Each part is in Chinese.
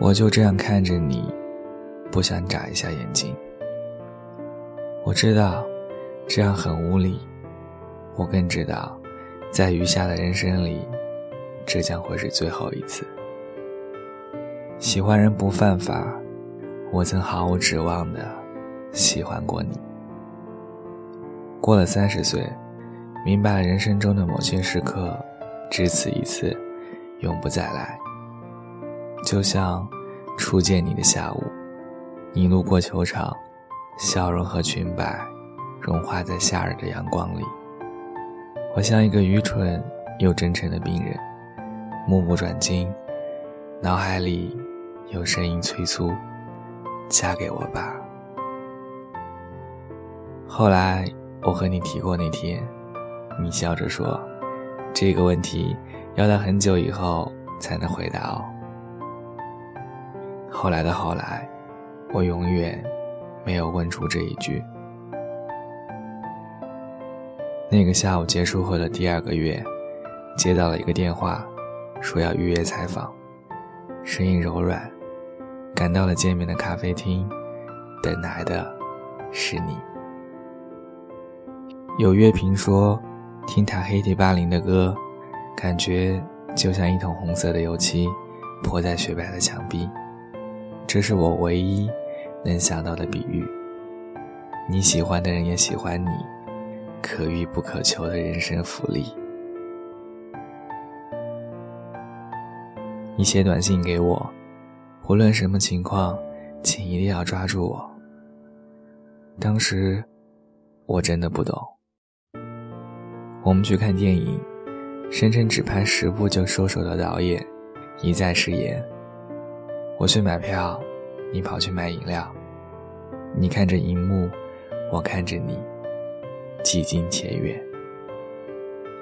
我就这样看着你，不想眨一下眼睛。我知道，这样很无力。我更知道，在余下的人生里，这将会是最后一次。喜欢人不犯法，我曾毫无指望的喜欢过你。过了三十岁，明白了人生中的某些时刻，只此一次，永不再来。就像初见你的下午，你路过球场，笑容和裙摆融化在夏日的阳光里。我像一个愚蠢又真诚的病人，目不转睛，脑海里有声音催促：“嫁给我吧。”后来我和你提过那天，你笑着说：“这个问题要到很久以后才能回答哦。”后来的后来，我永远没有问出这一句。那个下午结束后的第二个月，接到了一个电话，说要预约采访，声音柔软，赶到了见面的咖啡厅，等来的是你。有乐评说，听塔黑提巴林的歌，感觉就像一桶红色的油漆泼在雪白的墙壁。这是我唯一能想到的比喻。你喜欢的人也喜欢你，可遇不可求的人生福利。你写短信给我，无论什么情况，请一定要抓住我。当时我真的不懂。我们去看电影，声称只拍十部就收手的导演，一再食言。我去买票，你跑去买饮料。你看着荧幕，我看着你，几近且远。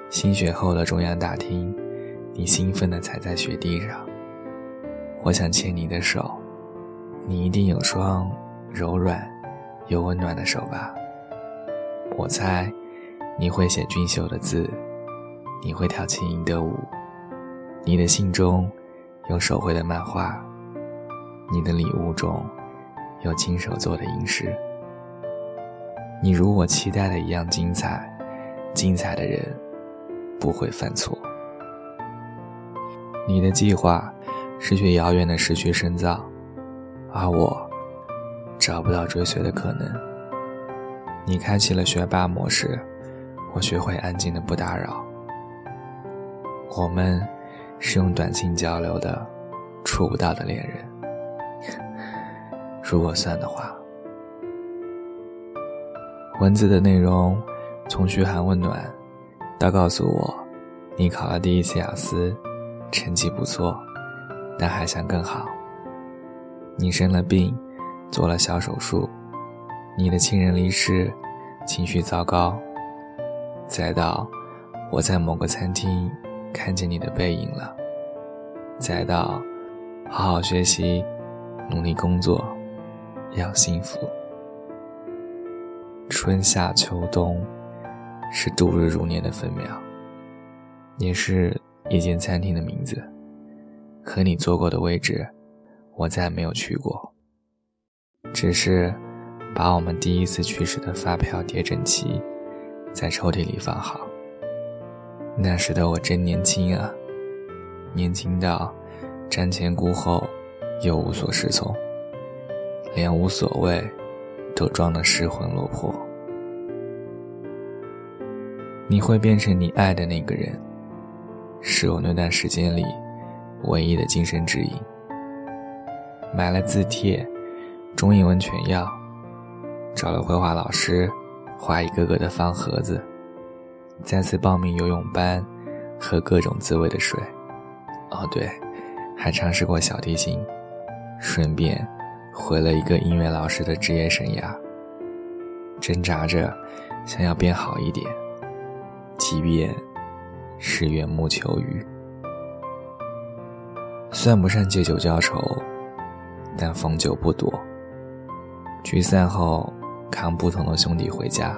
新雪后的中央大厅，你兴奋地踩在雪地上。我想牵你的手，你一定有双柔软又温暖的手吧。我猜，你会写俊秀的字，你会跳轻盈的舞，你的信中有手绘的漫画。你的礼物中有亲手做的银饰，你如我期待的一样精彩，精彩的人不会犯错。你的计划是去遥远的市区深造，而我找不到追随的可能。你开启了学霸模式，我学会安静的不打扰。我们是用短信交流的，触不到的恋人。如果算的话，文字的内容从嘘寒问暖，到告诉我你考了第一次雅思，成绩不错，但还想更好。你生了病，做了小手术，你的亲人离世，情绪糟糕。再到我在某个餐厅看见你的背影了，再到好好学习，努力工作。要幸福。春夏秋冬，是度日如年的分秒，也是一间餐厅的名字。和你坐过的位置，我再没有去过。只是把我们第一次去时的发票叠整齐，在抽屉里放好。那时的我真年轻啊，年轻到瞻前顾后，又无所适从。连无所谓，都装得失魂落魄。你会变成你爱的那个人，是我那段时间里唯一的精神指引。买了字帖，中英文全要，找了绘画老师，画一个个的方盒子。再次报名游泳班，喝各种滋味的水。哦对，还尝试过小提琴，顺便。毁了一个音乐老师的职业生涯，挣扎着想要变好一点，即便是缘木求鱼，算不上借酒浇愁，但逢酒不躲。聚散后，扛不同的兄弟回家，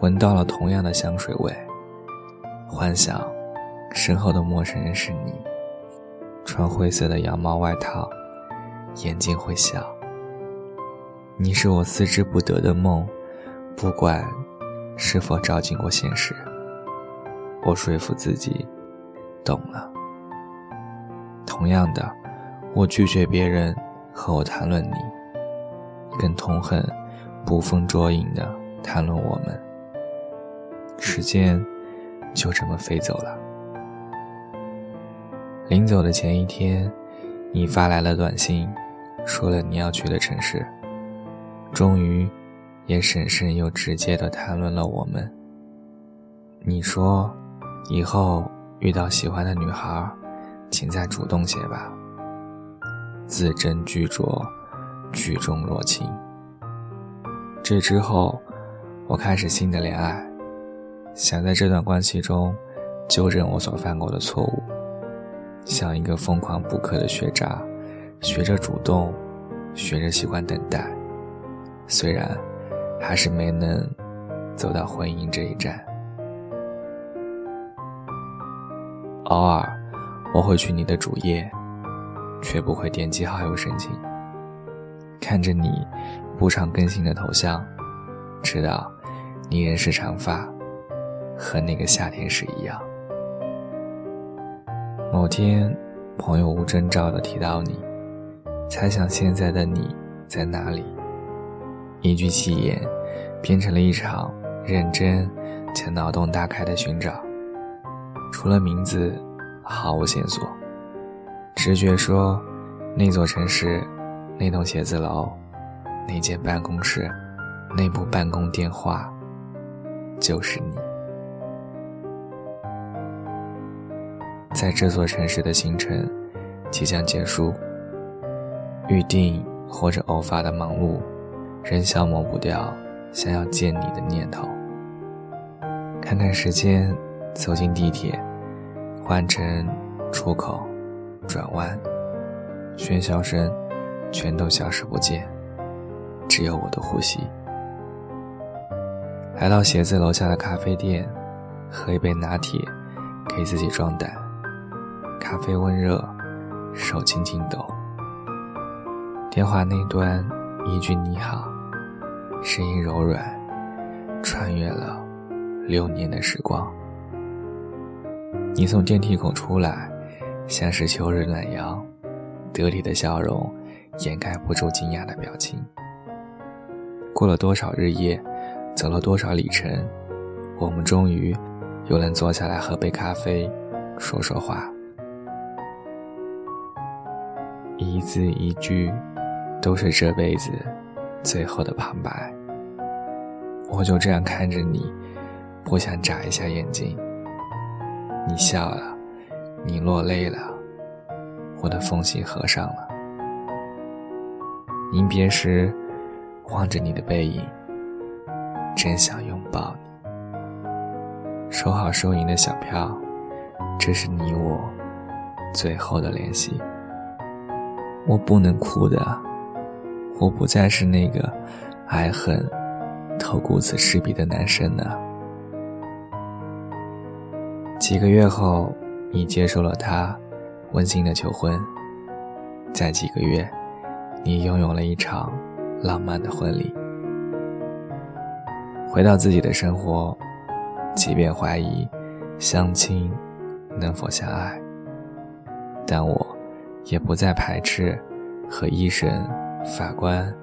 闻到了同样的香水味，幻想身后的陌生人是你，穿灰色的羊毛外套，眼睛会笑。你是我思之不得的梦，不管是否照进过现实，我说服自己懂了。同样的，我拒绝别人和我谈论你，更痛恨捕风捉影的谈论我们。时间就这么飞走了。临走的前一天，你发来了短信，说了你要去的城市。终于，也审慎又直接的谈论了我们。你说，以后遇到喜欢的女孩，请再主动些吧。字斟句酌，举重若轻。这之后，我开始新的恋爱，想在这段关系中纠正我所犯过的错误。像一个疯狂补课的学渣，学着主动，学着习惯等待。虽然还是没能走到婚姻这一站，偶尔我会去你的主页，却不会点击好友申请。看着你不常更新的头像，知道你仍是长发，和那个夏天时一样。某天，朋友无征兆的提到你，猜想现在的你在哪里。一句戏言，变成了一场认真且脑洞大开的寻找。除了名字，毫无线索。直觉说，那座城市，那栋写字楼，那间办公室，那部办公电话，就是你。在这座城市的行程即将结束，预定或者偶发的忙碌，仍消磨不掉想要见你的念头。看看时间，走进地铁，换乘出口，转弯，喧嚣声全都消失不见，只有我的呼吸。来到写字楼下的咖啡店，喝一杯拿铁，给自己壮胆。咖啡温热，手轻轻抖。电话那端一句“你好”，声音柔软，穿越了六年的时光。你从电梯口出来，像是秋日暖阳，得体的笑容掩盖不住惊讶的表情。过了多少日夜，走了多少里程，我们终于又能坐下来喝杯咖啡，说说话。一字一句，都是这辈子最后的旁白。我就这样看着你，不想眨一下眼睛。你笑了，你落泪了，我的缝隙合上了。临别时，望着你的背影，真想拥抱你。收好收银的小票，这是你我最后的联系。我不能哭的，我不再是那个爱恨透骨子赤壁的男生了。几个月后，你接受了他温馨的求婚。在几个月，你拥有了一场浪漫的婚礼。回到自己的生活，即便怀疑相亲能否相爱，但我。也不再排斥和医生、法官、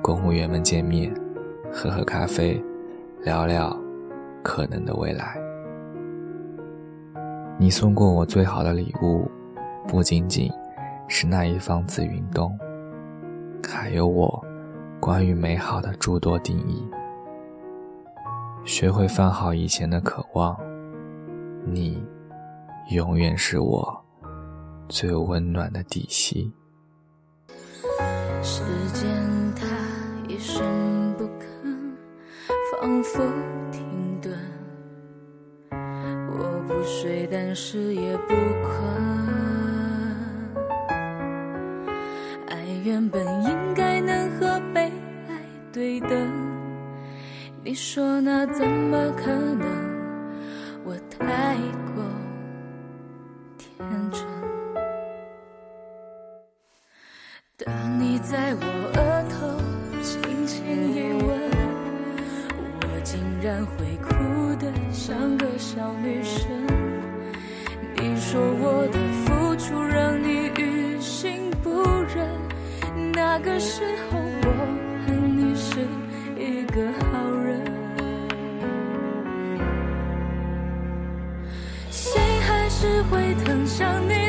公务员们见面，喝喝咖啡，聊聊可能的未来。你送过我最好的礼物，不仅仅是那一方紫云洞，还有我关于美好的诸多定义。学会放好以前的渴望，你永远是我。最温暖的底细。时间它一声不吭，仿佛停顿。我不睡，但是也不困。爱原本应该能和被爱对等，你说那怎么可能？当你在我额头轻轻一吻，我竟然会哭得像个小女生。你说我的付出让你于心不忍，那个时候我恨你是一个好人。心还是会疼想你？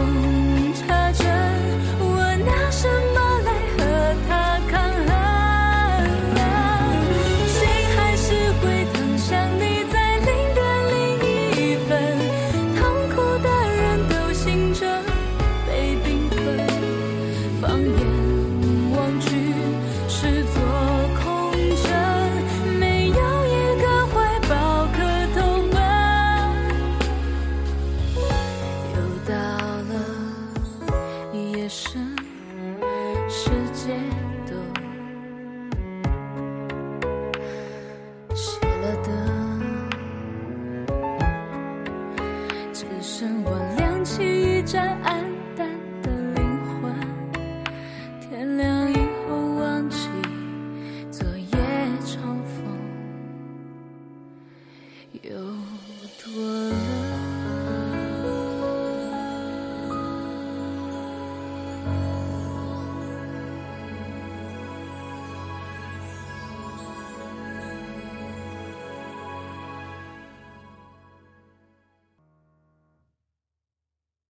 alone